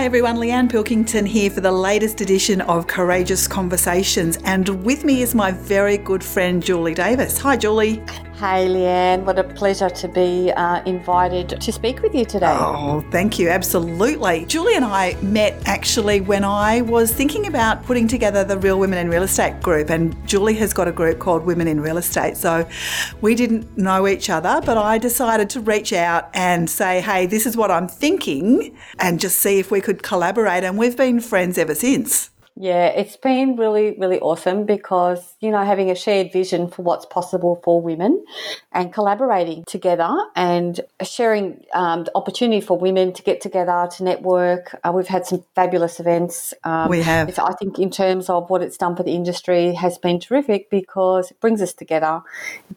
Hi everyone, Leanne Pilkington here for the latest edition of Courageous Conversations, and with me is my very good friend Julie Davis. Hi, Julie. Hey, Leanne. What a pleasure to be uh, invited to speak with you today. Oh, thank you. Absolutely. Julie and I met actually when I was thinking about putting together the Real Women in Real Estate group, and Julie has got a group called Women in Real Estate. So we didn't know each other, but I decided to reach out and say, hey, this is what I'm thinking, and just see if we could collaborate. And we've been friends ever since. Yeah, it's been really, really awesome because, you know, having a shared vision for what's possible for women and collaborating together and sharing um, the opportunity for women to get together, to network. Uh, we've had some fabulous events. Um, we have. I think, in terms of what it's done for the industry, has been terrific because it brings us together,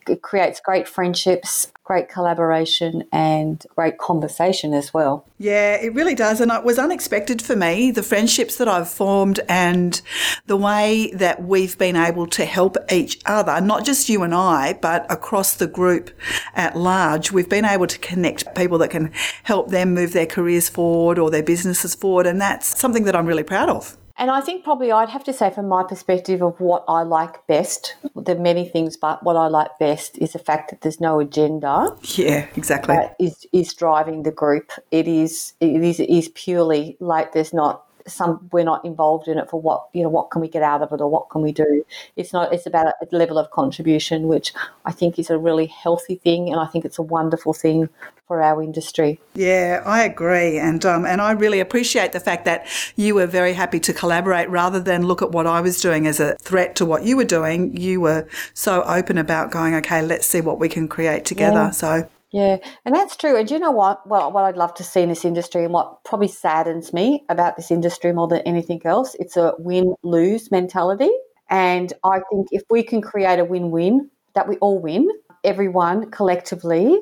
it creates great friendships, great collaboration and great conversation as well. Yeah, it really does. And it was unexpected for me, the friendships that I've formed and the way that we've been able to help each other, not just you and I, but across the group at large. We've been able to connect people that can help them move their careers forward or their businesses forward. And that's something that I'm really proud of. And I think probably I'd have to say, from my perspective of what I like best, there are many things, but what I like best is the fact that there's no agenda. Yeah, exactly. is is driving the group. It is it is it is purely like there's not some we're not involved in it for what you know what can we get out of it or what can we do. It's not it's about a level of contribution which i think is a really healthy thing and i think it's a wonderful thing for our industry. Yeah i agree and um, and i really appreciate the fact that you were very happy to collaborate. Rather than look at what i was doing as a threat to what you were doing you were so open about going okay let's see what we can create together. Yeah. so yeah, and that's true. And you know what? Well, what I'd love to see in this industry, and what probably saddens me about this industry more than anything else, it's a win lose mentality. And I think if we can create a win win, that we all win, everyone collectively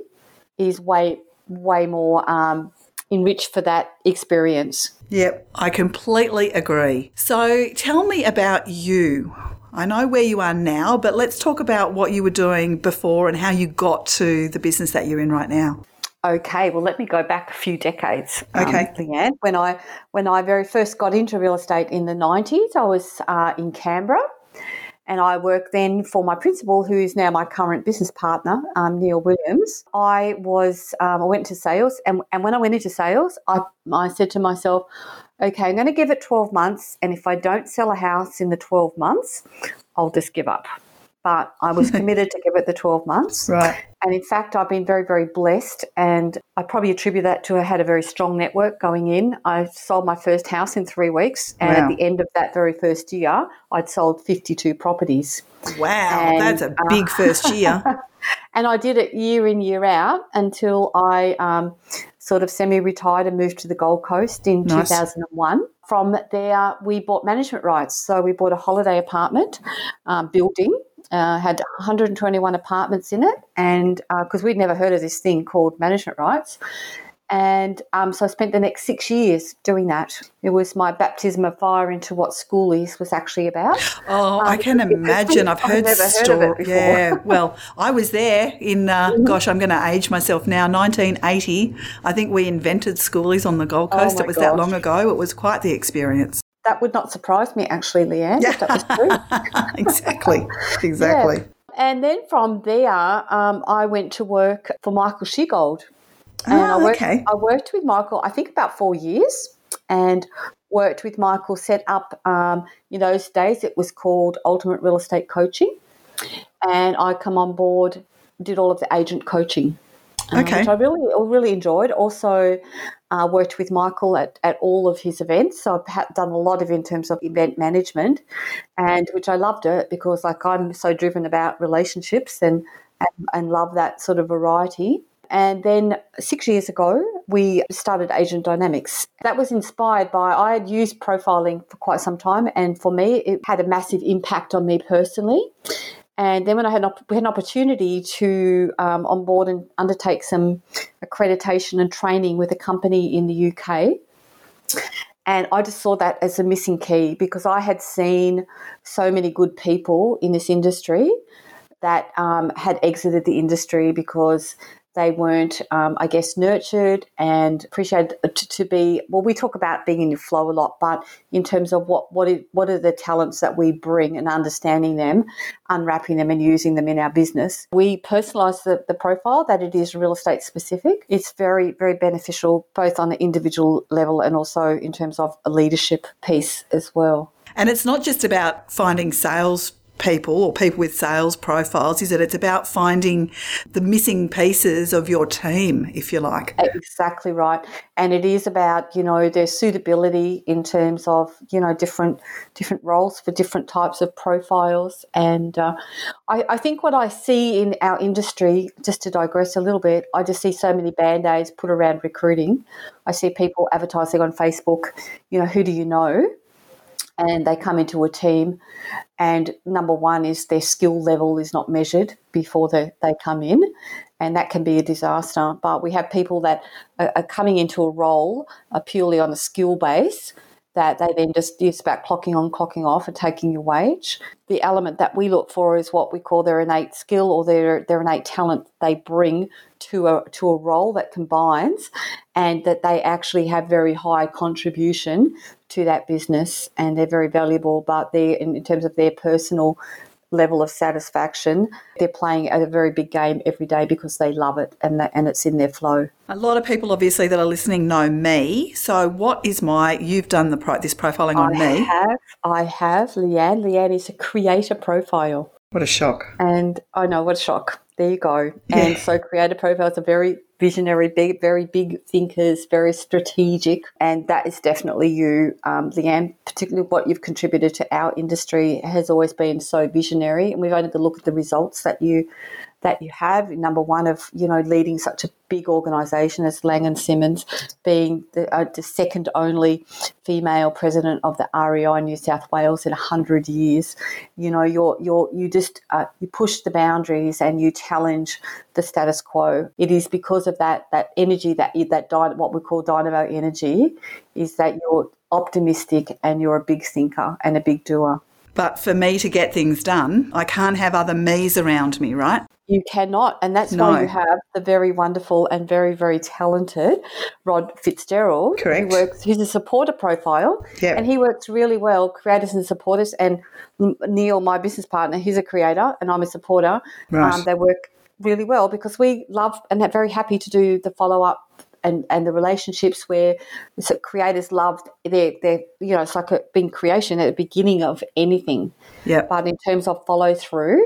is way, way more um, enriched for that experience. Yep, I completely agree. So tell me about you. I know where you are now, but let's talk about what you were doing before and how you got to the business that you're in right now. Okay, well, let me go back a few decades. Um, okay, um, Leanne, when I when I very first got into real estate in the '90s, I was uh, in Canberra, and I worked then for my principal, who is now my current business partner, um, Neil Williams. I was um, I went to sales, and, and when I went into sales, I I said to myself, okay, I'm going to give it 12 months. And if I don't sell a house in the 12 months, I'll just give up. But I was committed to give it the 12 months. Right. And in fact, I've been very, very blessed. And I probably attribute that to I had a very strong network going in. I sold my first house in three weeks. And wow. at the end of that very first year, I'd sold 52 properties. Wow, and, that's a big uh, first year. and I did it year in, year out until I um, sort of semi retired and moved to the Gold Coast in nice. 2001. From there, we bought management rights. So we bought a holiday apartment um, building. Uh, had 121 apartments in it, and because uh, we'd never heard of this thing called management rights, and um, so I spent the next six years doing that. It was my baptism of fire into what schoolies was actually about. Oh, um, I can imagine. I've heard, I've stories. Yeah, well, I was there in, uh, mm-hmm. gosh, I'm going to age myself now, 1980. I think we invented schoolies on the Gold Coast. Oh it was gosh. that long ago. It was quite the experience. That would not surprise me, actually, Leanne, yeah. that was true. exactly, exactly. Yeah. And then from there, um, I went to work for Michael Sheargold and oh, I worked, okay. I worked with Michael, I think about four years, and worked with Michael, set up, um, in those days, it was called Ultimate Real Estate Coaching. And I come on board, did all of the agent coaching. Um, okay. which I really, really enjoyed. Also, uh, worked with Michael at, at all of his events. So I've done a lot of in terms of event management, and which I loved it because like I'm so driven about relationships and and, and love that sort of variety. And then six years ago, we started Agent Dynamics. That was inspired by, I had used profiling for quite some time, and for me, it had a massive impact on me personally. And then when I had an, had an opportunity to um, onboard and undertake some accreditation and training with a company in the UK. And I just saw that as a missing key because I had seen so many good people in this industry that um, had exited the industry because they weren't, um, I guess, nurtured and appreciated to, to, be. Well, we talk about being in your flow a lot, but in terms of what what is, what are the talents that we bring and understanding them, unwrapping them and using them in our business, we personalise the, the profile that it is real estate specific. It's very very beneficial both on the individual level and also in terms of a leadership piece as well. And it's not just about finding sales people or people with sales profiles is that it's about finding the missing pieces of your team, if you like. Exactly right. And it is about, you know, their suitability in terms of, you know, different different roles for different types of profiles. And uh, I, I think what I see in our industry, just to digress a little bit, I just see so many band-aids put around recruiting. I see people advertising on Facebook, you know, who do you know? And they come into a team. And number one is their skill level is not measured before they, they come in and that can be a disaster. But we have people that are, are coming into a role uh, purely on a skill base that they then just it's about clocking on, clocking off, and taking your wage. The element that we look for is what we call their innate skill or their their innate talent they bring to a to a role that combines, and that they actually have very high contribution to that business, and they're very valuable. But they, in terms of their personal level of satisfaction. They're playing a very big game every day because they love it and that, and it's in their flow. A lot of people, obviously, that are listening know me. So, what is my? You've done the pro, this profiling on I me. I have, I have. Leanne. Leanne is a creator profile. What a shock! And I know what a shock. There you go. Yeah. And so, creator profiles are very visionary, big, very big thinkers, very strategic, and that is definitely you, um, Leanne. Particularly what you've contributed to our industry has always been so visionary, and we've only to look at the results that you that you have. Number one of you know leading such a big organisation as Laing & Simmons, being the, uh, the, second only female president of the REI New South Wales in hundred years. You know, you're you're you just uh, you push the boundaries and you challenge the status quo. It is because of that that energy that that what we call dynamo energy is that you're optimistic and you're a big thinker and a big doer. But for me to get things done, I can't have other me's around me, right? You cannot. And that's no. why you have the very wonderful and very, very talented Rod Fitzgerald. Correct. Who works, he's a supporter profile. Yep. And he works really well, creators and supporters. And Neil, my business partner, he's a creator and I'm a supporter. Right. Um, they work really well because we love and are very happy to do the follow up and, and the relationships where creators love their, their you know it's like a, being creation at the beginning of anything yeah but in terms of follow through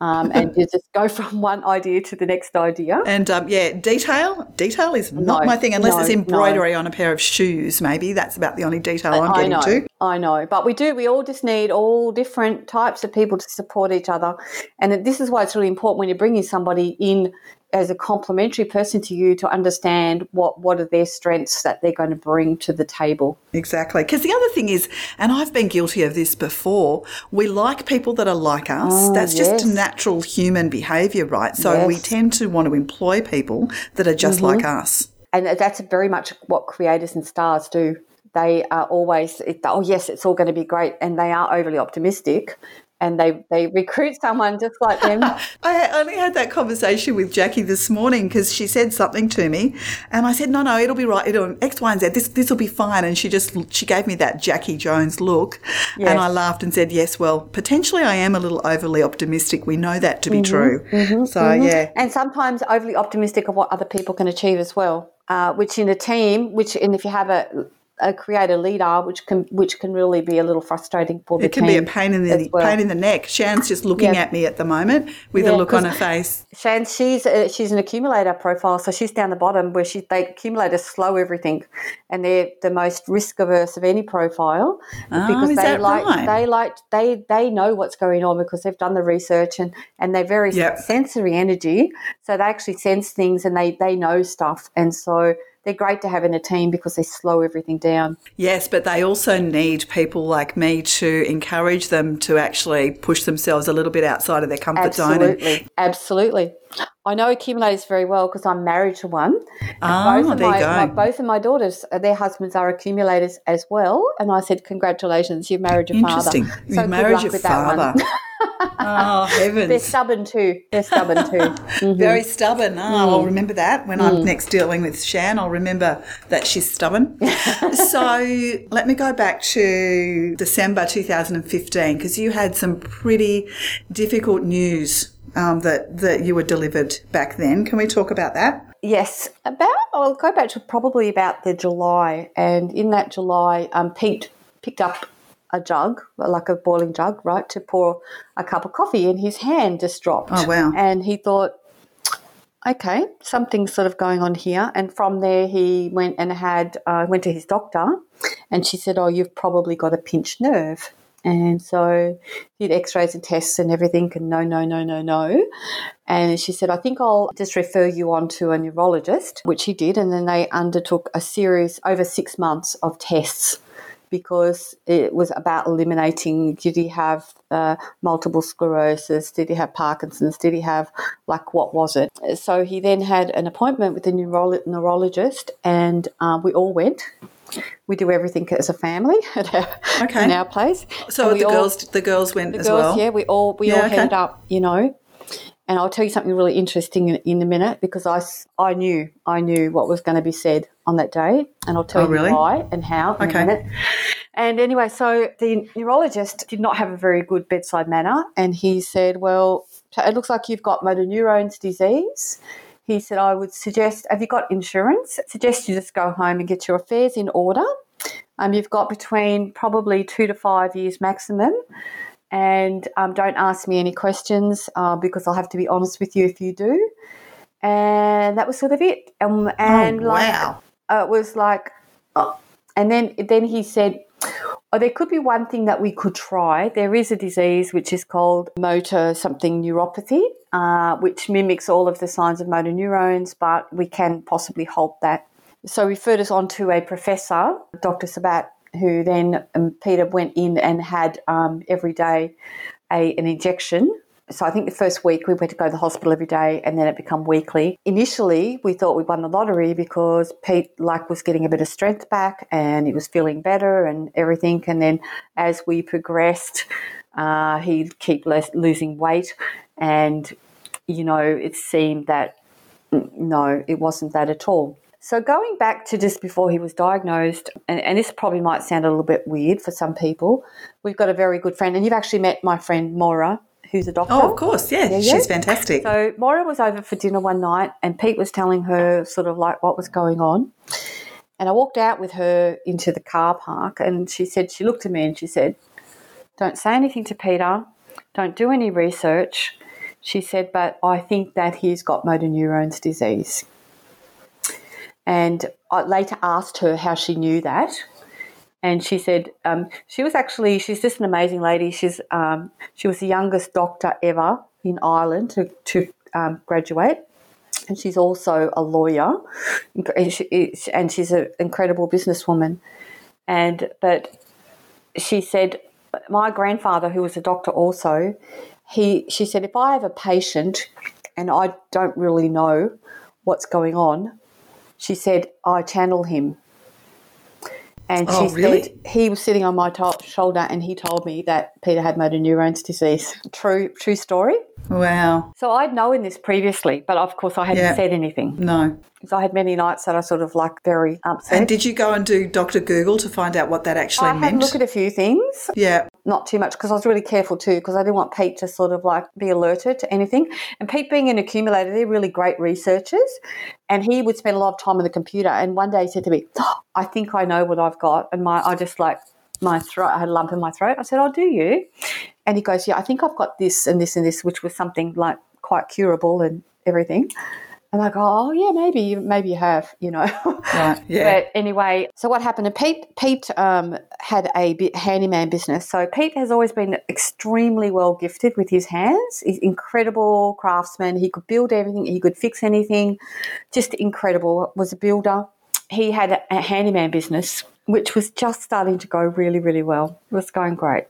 um, and you just go from one idea to the next idea. And um, yeah, detail detail is not no, my thing unless no, it's embroidery no. on a pair of shoes. Maybe that's about the only detail I'm getting know, to. I know, but we do. We all just need all different types of people to support each other, and this is why it's really important when you're bringing somebody in as a complementary person to you to understand what what are their strengths that they're going to bring to the table. Exactly. Because the other thing is, and I've been guilty of this before, we like people that are like us. Oh, That's yes. just natural human behavior, right? So yes. we tend to want to employ people that are just mm-hmm. like us. And that's very much what creators and stars do they are always oh yes it's all going to be great and they are overly optimistic and they, they recruit someone just like them. I only had that conversation with Jackie this morning because she said something to me, and I said, "No, no, it'll be right. It'll X, Y, and Z. This this will be fine." And she just she gave me that Jackie Jones look, yes. and I laughed and said, "Yes, well, potentially I am a little overly optimistic. We know that to be mm-hmm, true. Mm-hmm, so mm-hmm. yeah, and sometimes overly optimistic of what other people can achieve as well." Uh, which in a team, which and if you have a Uh, a creator leader, which can which can really be a little frustrating for the It can be a pain in the well. pain in the neck. Shan's just looking yeah. at me at the moment with yeah, a look on her face. Shan, she's a, she's an accumulator profile, so she's down the bottom where she they accumulators slow everything, and they're the most risk averse of any profile oh, because they like right? they like they they know what's going on because they've done the research and and they're very yep. sensory energy, so they actually sense things and they they know stuff, and so they're great to have in a team because they slow everything down. Yes, but they also need people like me to encourage them to actually push themselves a little bit outside of their comfort Absolutely. zone. Absolutely. Absolutely. I know accumulators very well because I'm married to one. Oh, both of there my, you go. My, both of my daughters, uh, their husbands are accumulators as well. And I said, congratulations, you've married your Interesting. father. So you married your father. Oh, heavens. They're stubborn too. They're stubborn too. Mm-hmm. Very stubborn. Oh, I'll remember that when I'm next dealing with Shan. I'll remember that she's stubborn. so let me go back to December 2015 because you had some pretty difficult news um, that that you were delivered back then. Can we talk about that? Yes, about I'll go back to probably about the July, and in that July, um, Pete picked up a jug, like a boiling jug, right, to pour a cup of coffee, and his hand just dropped. Oh, wow. And he thought, okay, something's sort of going on here. And from there, he went and had uh, went to his doctor, and she said, "Oh, you've probably got a pinched nerve." And so he did X-rays and tests and everything, and no, no, no, no, no. And she said, I think I'll just refer you on to a neurologist, which he did. And then they undertook a series over six months of tests because it was about eliminating did he have uh, multiple sclerosis did he have parkinson's did he have like what was it so he then had an appointment with a neuro- neurologist and uh, we all went we do everything as a family at our, Okay. in our place So the all- girls, the girls went the as girls, well. yeah, we all we Yeah, all okay. headed up, you know. And I'll tell you something really interesting in, in a minute because I, I knew I knew what was going to be said on that day, and I'll tell Oh, you really? why and how in Okay. a minute. And anyway, so the neurologist did not have a very good bedside manner, and he said, "Well, it looks like you've got motor neurons disease." He said, "I would suggest, have you got insurance? Suggest you just go home and get your affairs in order. Um, you've got between probably two to five years maximum." And um, don't ask me any questions uh, because I'll have to be honest with you if you do. And that was sort of it. Um, and oh, like, wow. uh, it was like, oh. and then then he said, oh, there could be one thing that we could try. There is a disease which is called motor something neuropathy, uh, which mimics all of the signs of motor neurons, but we can possibly halt that. So referred us on to a professor, Dr. Sabat, who then um, Peter went in and had um, every day a, an injection. So I think the first week we went to go to the hospital every day, and then it became weekly. Initially, we thought we won the lottery because Pete like was getting a bit of strength back, and he was feeling better and everything. And then as we progressed, uh, he'd keep less, losing weight, and you know it seemed that no, it wasn't that at all. So going back to just before he was diagnosed, and, and this probably might sound a little bit weird for some people, we've got a very good friend, and you've actually met my friend Maura, who's a doctor. Oh, of course. Yeah, Yeah, she's yeah. fantastic. So Maura was over for dinner one night, and Pete was telling her sort of like what was going on. And I walked out with her into the car park, and she said she looked at me and she said, "Don't say anything to Peter. Don't do any research." She said, "But I think that he's got motor neurons disease." And I later asked her how she knew that. And she said um, she was actually she's just an amazing lady. She's um, she was the youngest doctor ever in Ireland to to um, graduate, and she's also a lawyer, and she- and she's an incredible businesswoman. And but she said my grandfather, who was a doctor also, he she said if I have a patient and I don't really know what's going on, she said I channel him. And Oh, she really? said he was sitting on my top shoulder and he told me that Peter had motor neurons disease. True, true story. Wow. So I'd known this previously, but of course I hadn't Yeah. said anything. No. Because I had many nights that I sort of like very upset. And did you go and do Dr. Google to find out what that actually I had a meant? look at a few things, yeah. Not too much because I was really careful too because I didn't want Pete to sort of like be alerted to anything. And Pete being an accumulator, they're really great researchers and he would spend a lot of time on the computer and one day he said to me, "Oh, I think I know what I've got and my I just like my throat I had a lump in my throat. I said, Oh, do you? And he goes, Yeah, I think I've got this and this and this, which was something like quite curable and everything. And I go, Oh yeah, maybe you maybe you have, you know. Right. Yeah. But anyway, so what happened? And Pete, Pete um, had a handyman business. So Pete has always been extremely well gifted with his hands. He's incredible craftsman. He could build everything. He could fix anything. Just incredible. Was a builder. He had a, a handyman business, which was just starting to go really, really well. It was going great.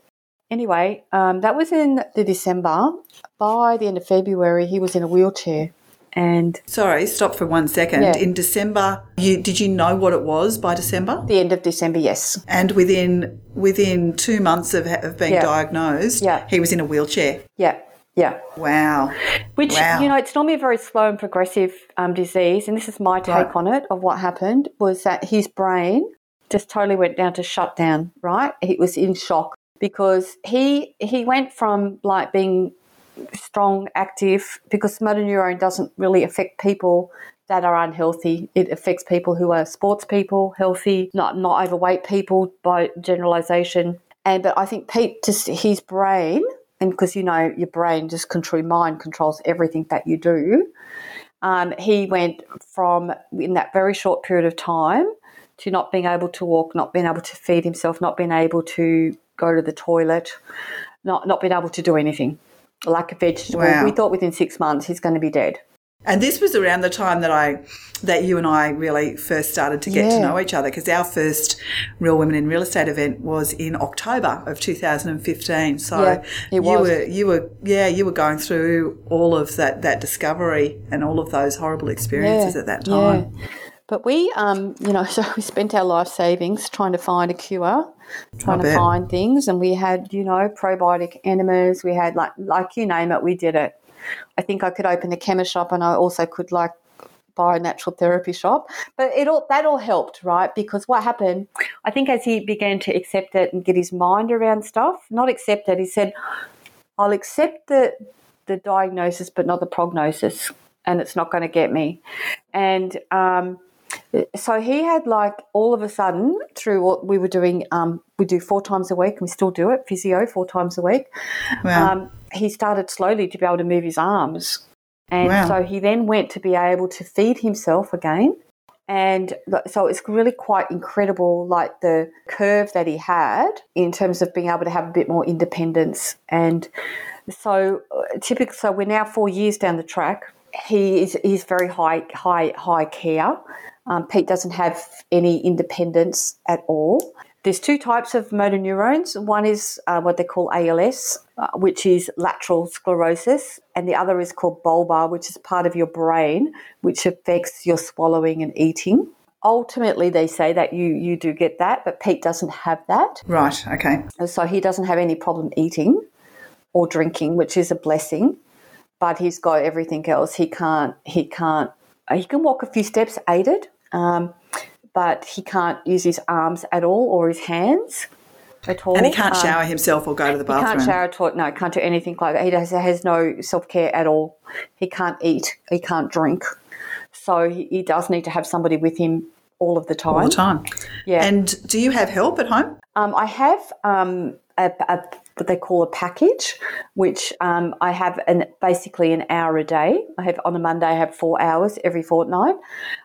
Anyway, um, that was in the December. By the end of February, he was in a wheelchair. And Sorry, stop for one second. Yeah. In December, you did you know what it was by December? the end of December, yes. And within within two months of, of being Yeah. diagnosed, Yeah. he was in a wheelchair. Yeah. Yeah. Wow. Which, Wow. you know, it's normally a very slow and progressive um, disease. And this is my take Right. on it of what happened was that his brain just totally went down to shutdown, right? He was in shock because he he went from like being strong, active, because motor neurone doesn't really affect people that are unhealthy. It affects people who are sports people, healthy, not not overweight people by generalization. And but I think Pete just his brain, and because you know your brain just control mind controls everything that you do. Um, he went from in that very short period of time to not being able to walk, not being able to feed himself, not being able to go to the toilet, not not being able to do anything. Like a vegetable. Wow. We thought within six months he's going to be dead. And this was around the time that I, that you and I really first started to get to know each other because our first Real Women in Real Estate event was in October of 2015. So Yeah, it you were, you were, yeah, you were going through all of that, that discovery and all of those horrible experiences at that time. Yeah. But we, um, you know, so we spent our life savings trying to find a cure, trying to find things, and we had, you know, probiotic enemas. We had like, like you name it, we did it. I think I could open a chemist shop, and I also could like buy a natural therapy shop. But it all that all helped, right? Because what happened, I think, as he began to accept it and get his mind around stuff, not accept it, he said, "I'll accept the the diagnosis, but not the prognosis, and it's not going to get me." And um, so he had like all of a sudden through what we were doing, um, we do four times a week, and we still do it, physio four times a week. Wow. Um, he started slowly to be able to move his arms, and Wow. so he then went to be able to feed himself again. And so it's really quite incredible, like the curve that he had in terms of being able to have a bit more independence. And so, uh, typically, so we're now four years down the track. He is he's very high, high, high care. Um, Pete doesn't have any independence at all. There's two types of motor neurons. One is uh, what they call ALS, uh, which is lateral sclerosis, and the other is called bulbar, which is part of your brain, which affects your swallowing and eating. Ultimately, they say that you you do get that, but Pete doesn't have that, right. Okay. so he doesn't have any problem eating or drinking, which is a blessing. But he's got everything else. He can't. He can't. He can walk a few steps aided, um, but he can't use his arms at all or his hands at all. And he can't Um, shower himself or go to the bathroom. he can't shower at all. No, can't do anything like that. He does, has no self care at all. He can't eat. He can't drink. So he, he does need to have somebody with him all of the time. all the time. Yeah. And do you have help at home? Um, I have um, a, a, what they call a package, which um, I have an basically an hour a day. I have on a Monday, I have four hours every fortnight.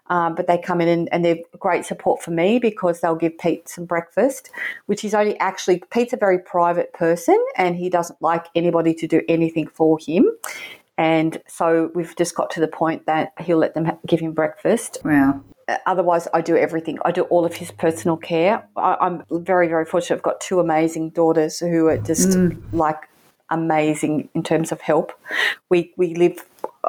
Um, but they come in and, and they're great support for me because they'll give Pete some breakfast, which is only actually Pete's a very private person and he doesn't like anybody to do anything for him. And so we've just got to the point that he'll let them give him breakfast Wow. Otherwise I do everything. I do all of his personal care. I, I'm very, very fortunate. I've got two amazing daughters who are just like amazing in terms of help. We we live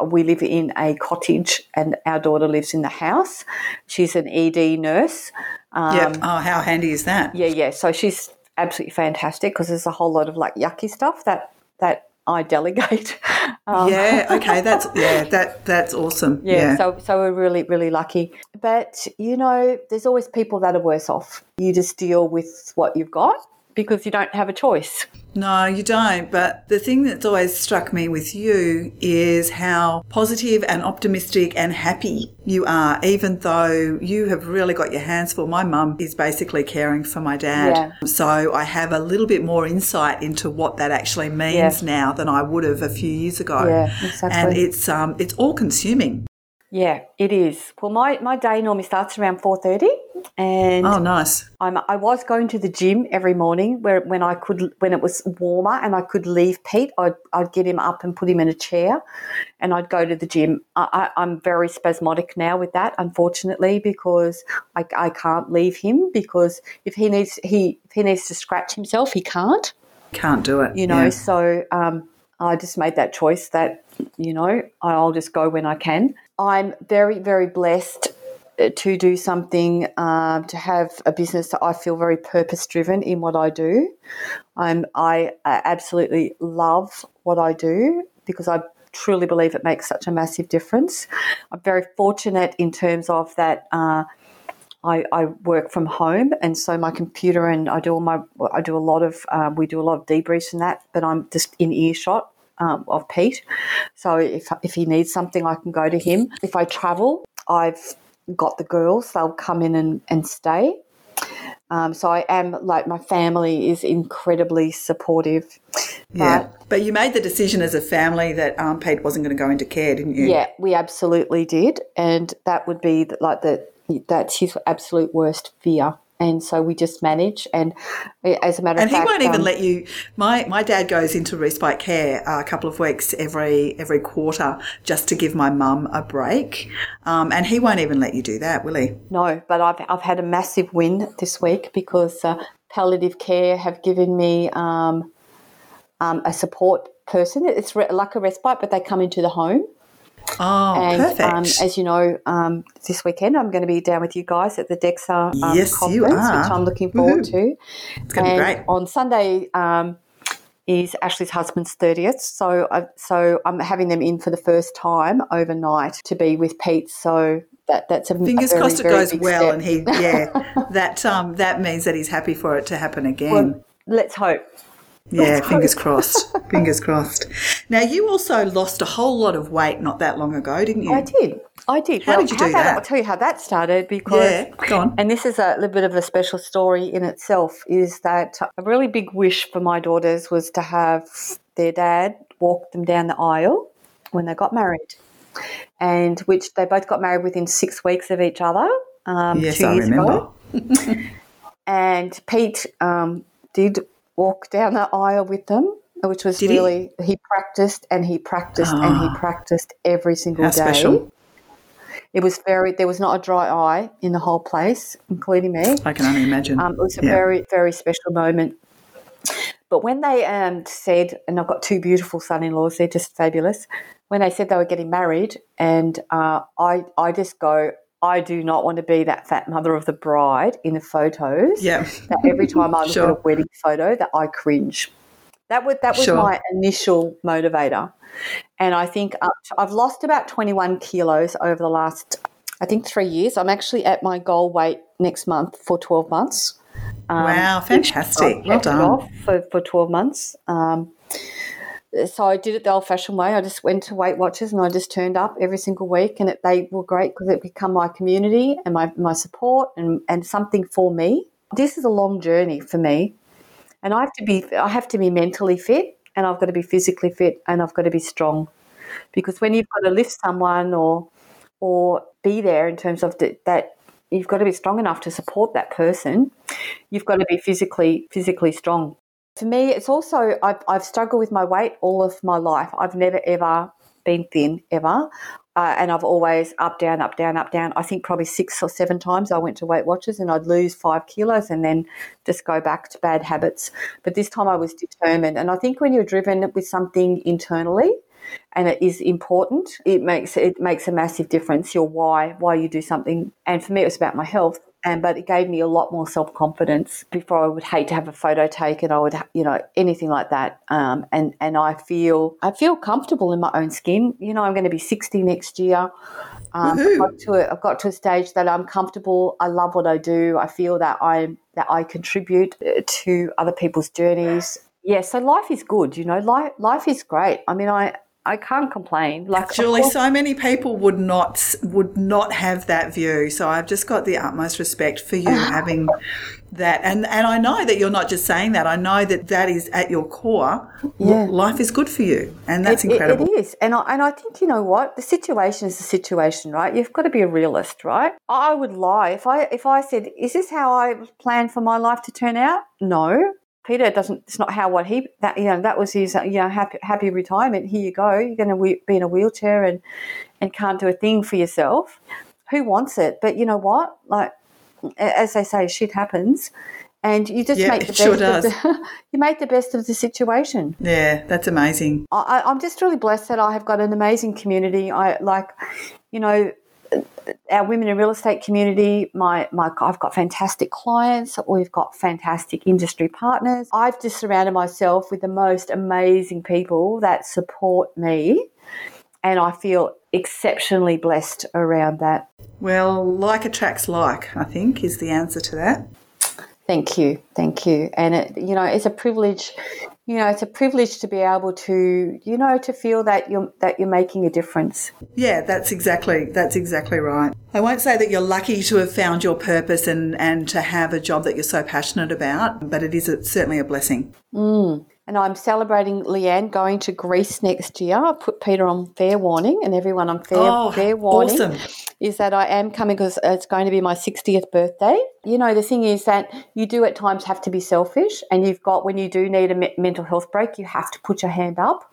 we live in a cottage, and our daughter lives in the house. She's an ED nurse. Um, yep. Oh, how handy is that? Yeah, yeah. So she's absolutely fantastic because there's a whole lot of like yucky stuff that that I delegate. Um, Yeah. Okay. That's yeah. That that's awesome. yeah, Yeah. so so we're really really lucky. But you know, there's always people that are worse off. You just deal with what you've got because you don't have a choice. No, you don't. But the thing that's always struck me with you is how positive and optimistic and happy you are, even though you have really got your hands full. My mum is basically caring for my dad. Yeah. So I have a little bit more insight into what that actually means Yeah. now than I would have a few years ago. Yeah, exactly. And it's um it's all consuming. Yeah, it is. Well, my, my day normally starts around four thirty, and Oh nice. I'm, I was going to the gym every morning where when I could when it was warmer and I could leave Pete. I'd, I'd get him up and put him in a chair, and I'd go to the gym. I, I, I'm very spasmodic now with that, unfortunately, because I, I can't leave him because if he needs he if he needs to scratch himself, he can't. Can't do it. You know, Yeah. so um, I just made that choice that you know I'll just go when I can. I'm very very blessed uh, to do something um, to have a business that I feel very purpose driven in what I do. I'm I absolutely love what I do because I truly believe it makes such a massive difference. I'm very fortunate in terms of that. Uh, I, I, work from home, and so my computer and I do all my I do a lot of um, we do a lot of debriefs and that, but I'm just in earshot um, of Pete. So if if he needs something, I can go to him. If I travel, I've got the girls; they'll come in and, and stay. Um, so I am like my family is incredibly supportive. Yeah, but, but, you made the decision as a family that um, Pete wasn't going to go into care, didn't you? Yeah, we absolutely did, and that would be like the that's his absolute worst fear and so we just manage. And as a matter and of fact, and he won't even um, let you. My my dad goes into respite care a couple of weeks every every quarter just to give my mum a break, um, and he won't even let you do that, will he? No, but I've I've had a massive win this week because uh, palliative care have given me um, um a support person. It's re- like a respite, but they come into the home. Oh, and, um, perfect. Um, as you know, um, this weekend I'm going to be down with you guys at the DEXA um, yes, conference, which I'm looking forward Woo-hoo. to. It's going to be great. On Sunday um, is Ashley's husband's 30th, so I, so I'm having them in for the first time overnight to be with Pete. So that that's a fingers a very, crossed it goes well, step. and he yeah that um that means that he's happy for it to happen again. Well, let's hope. Yeah, fingers crossed. fingers crossed. Now, you also lost a whole lot of weight not that long ago, didn't you? I did. I did. How well, did you do that? that? I'll tell you how that started because, yeah, go on. and this is a little bit of a special story in itself, is that a really big wish for my daughters was to have their dad walk them down the aisle when they got married, and which they both got married within six weeks of each other. Um, yes, two I years remember. Ago. and Pete um, did walk down the aisle with them, which was Did really he? he? practiced and he practiced and he practiced every single How day. special. It was very. There was not a dry eye in the whole place, including me. I can only imagine. Um, it was a Yeah. very, very special moment. But when they um, said, and I've got two beautiful son-in-laws, they're just fabulous. When they said they were getting married, and uh, I, I just go, I do not want to be that fat mother of the bride in the photos. Yeah. That every time I look Sure. at a wedding photo, that I cringe. That would that was Sure. my initial motivator, and I think up to- I've lost about twenty one kilos over the last, I think three years. I'm actually at my goal weight next month for twelve months. Um, wow, fantastic. Well done. for, for 12 months. Um, so I did it the old fashioned way. I just went to Weight Watchers and I just turned up every single week, and it, they were great because it became my community and my, my support and, and something for me. This is a long journey for me, and I have to be I have to be mentally fit, and I've got to be physically fit, and I've got to be strong, because when you've got to lift someone or or be there in terms of the, that you've got to be strong enough to support that person. You've got to be physically physically strong. For me, it's also I've, I've struggled with my weight all of my life. I've never ever been thin ever, uh, and I've always up down up down up down. I think probably six or seven times I went to Weight Watchers and I'd lose five kilos and then just go back to bad habits. But this time I was determined, and I think when you're driven with something internally, and it is important. It makes it makes a massive difference. Your why, why you do something, and for me, it was about my health. And but it gave me a lot more self confidence. Before I would hate to have a photo taken, I would, you know, anything like that. Um, and and I feel I feel comfortable in my own skin. You know, I'm going to be 60 next year. Um, I've, got to a, I've got to a stage that I'm comfortable. I love what I do. I feel that I that I contribute uh, to other people's journeys. Yeah, so life is good. You know, life life is great. I mean, I I can't complain. Like Julie, course- so many people would not would not have that view. So I've just got the utmost respect for you having that, and and I know that you're not just saying that. I know that that is at your core. Yeah. Life is good for you, and that's It- it- incredible. it is, and I, and I think you know what the situation is the situation, right? You've got to be a realist, right? I would lie if I if I said, "Is this how I planned for my life to turn out?" No, Peter doesn't. It's not how what he that you know that was his you know happy happy retirement. Here you go. You're going to be in a wheelchair and and can't do a thing for yourself. Who wants it? But you know what? Like as they say, shit happens. And you just Yeah, make the sure best of the, you make the best of the situation. Yeah, that's amazing. I, I'm just really blessed that I have got an amazing community. I like, you know, our women in real estate community, my, my I've got fantastic clients. We've got fantastic industry partners. I've just surrounded myself with the most amazing people that support me, and I feel exceptionally blessed around that. Well, like attracts like, I think, is the answer to that. Thank you, thank you. And it, you know, it's a privilege. You know, it's a privilege to be able to, you know, to feel that you're that you're making a difference. Yeah, that's exactly that's exactly right. I won't say that you're lucky to have found your purpose and and to have a job that you're so passionate about, but it is a, certainly a blessing. Mm. And I'm celebrating Leanne going to Greece next year. I put Peter on fair warning and everyone on fair, oh, fair warning. Awesome. Is that I am coming because it's going to be my 60th birthday. You know, the thing is that you do at times have to be selfish, and you've got, when you do need a me- mental health break, you have to put your hand up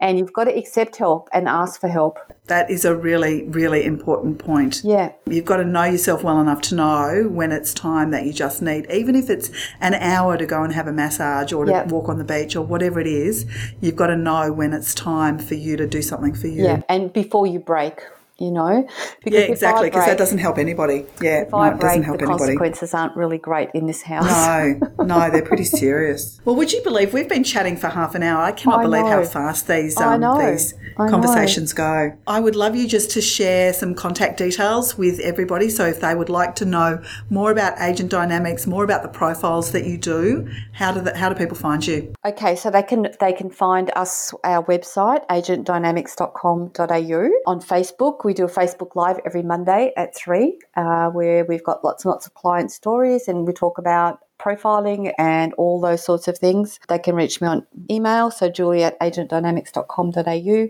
and you've got to accept help and ask for help. That is a really, really important point. Yeah. You've got to know yourself well enough to know when it's time that you just need, even if it's an hour to go and have a massage or to walk on the beach or whatever it is, you've got to know when it's time for you to do something for you. Yeah. And before you break, you know? Because Yeah, exactly, because that doesn't help anybody. Yeah, If no, I it doesn't break, help the anybody. consequences aren't really great in this house. No, no, they're pretty serious. Well, would you believe we've been chatting for half an hour? I cannot I believe how fast these um, these I know. conversations go. I would love you just to share some contact details with everybody. So if they would like to know more about agent dynamics, more about the profiles that you do, how do the, how do people find you? Okay, so they can they can find us our website agentdynamics.com.au on Facebook. We do a Facebook Live every Monday at three, uh, where we've got lots and lots of client stories, and we talk about profiling and all those sorts of things. They can reach me on email, so julie at agentdynamics.com.au.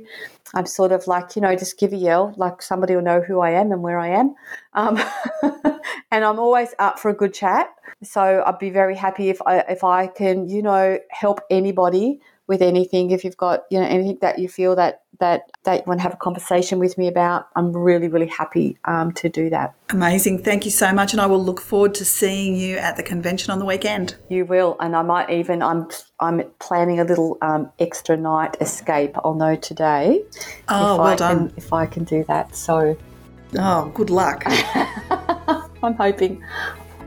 I'm sort of like, you know, just give a yell, like somebody will know who I am and where I am. Um, and I'm always up for a good chat. So I'd be very happy if I if I can, you know, help anybody with anything. If you've got, you know, anything that you feel that that that you want to have a conversation with me about, I'm really, really happy um, to do that. Amazing. Thank you so much. And I will look forward to seeing you at the convention on the weekend. You will, and I might even. I'm I'm planning a little um, extra night escape. I'll know today. Oh, if well I done. Can, if I can do that, so Oh, good luck. I'm hoping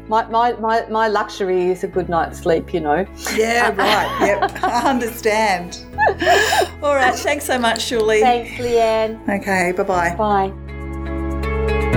my, my, my, my luxury is a good night's sleep, you know. Yeah, right. yep. I understand. All right. Thanks so much, Julie. Thanks, Leanne. Okay. Bye-bye. Bye.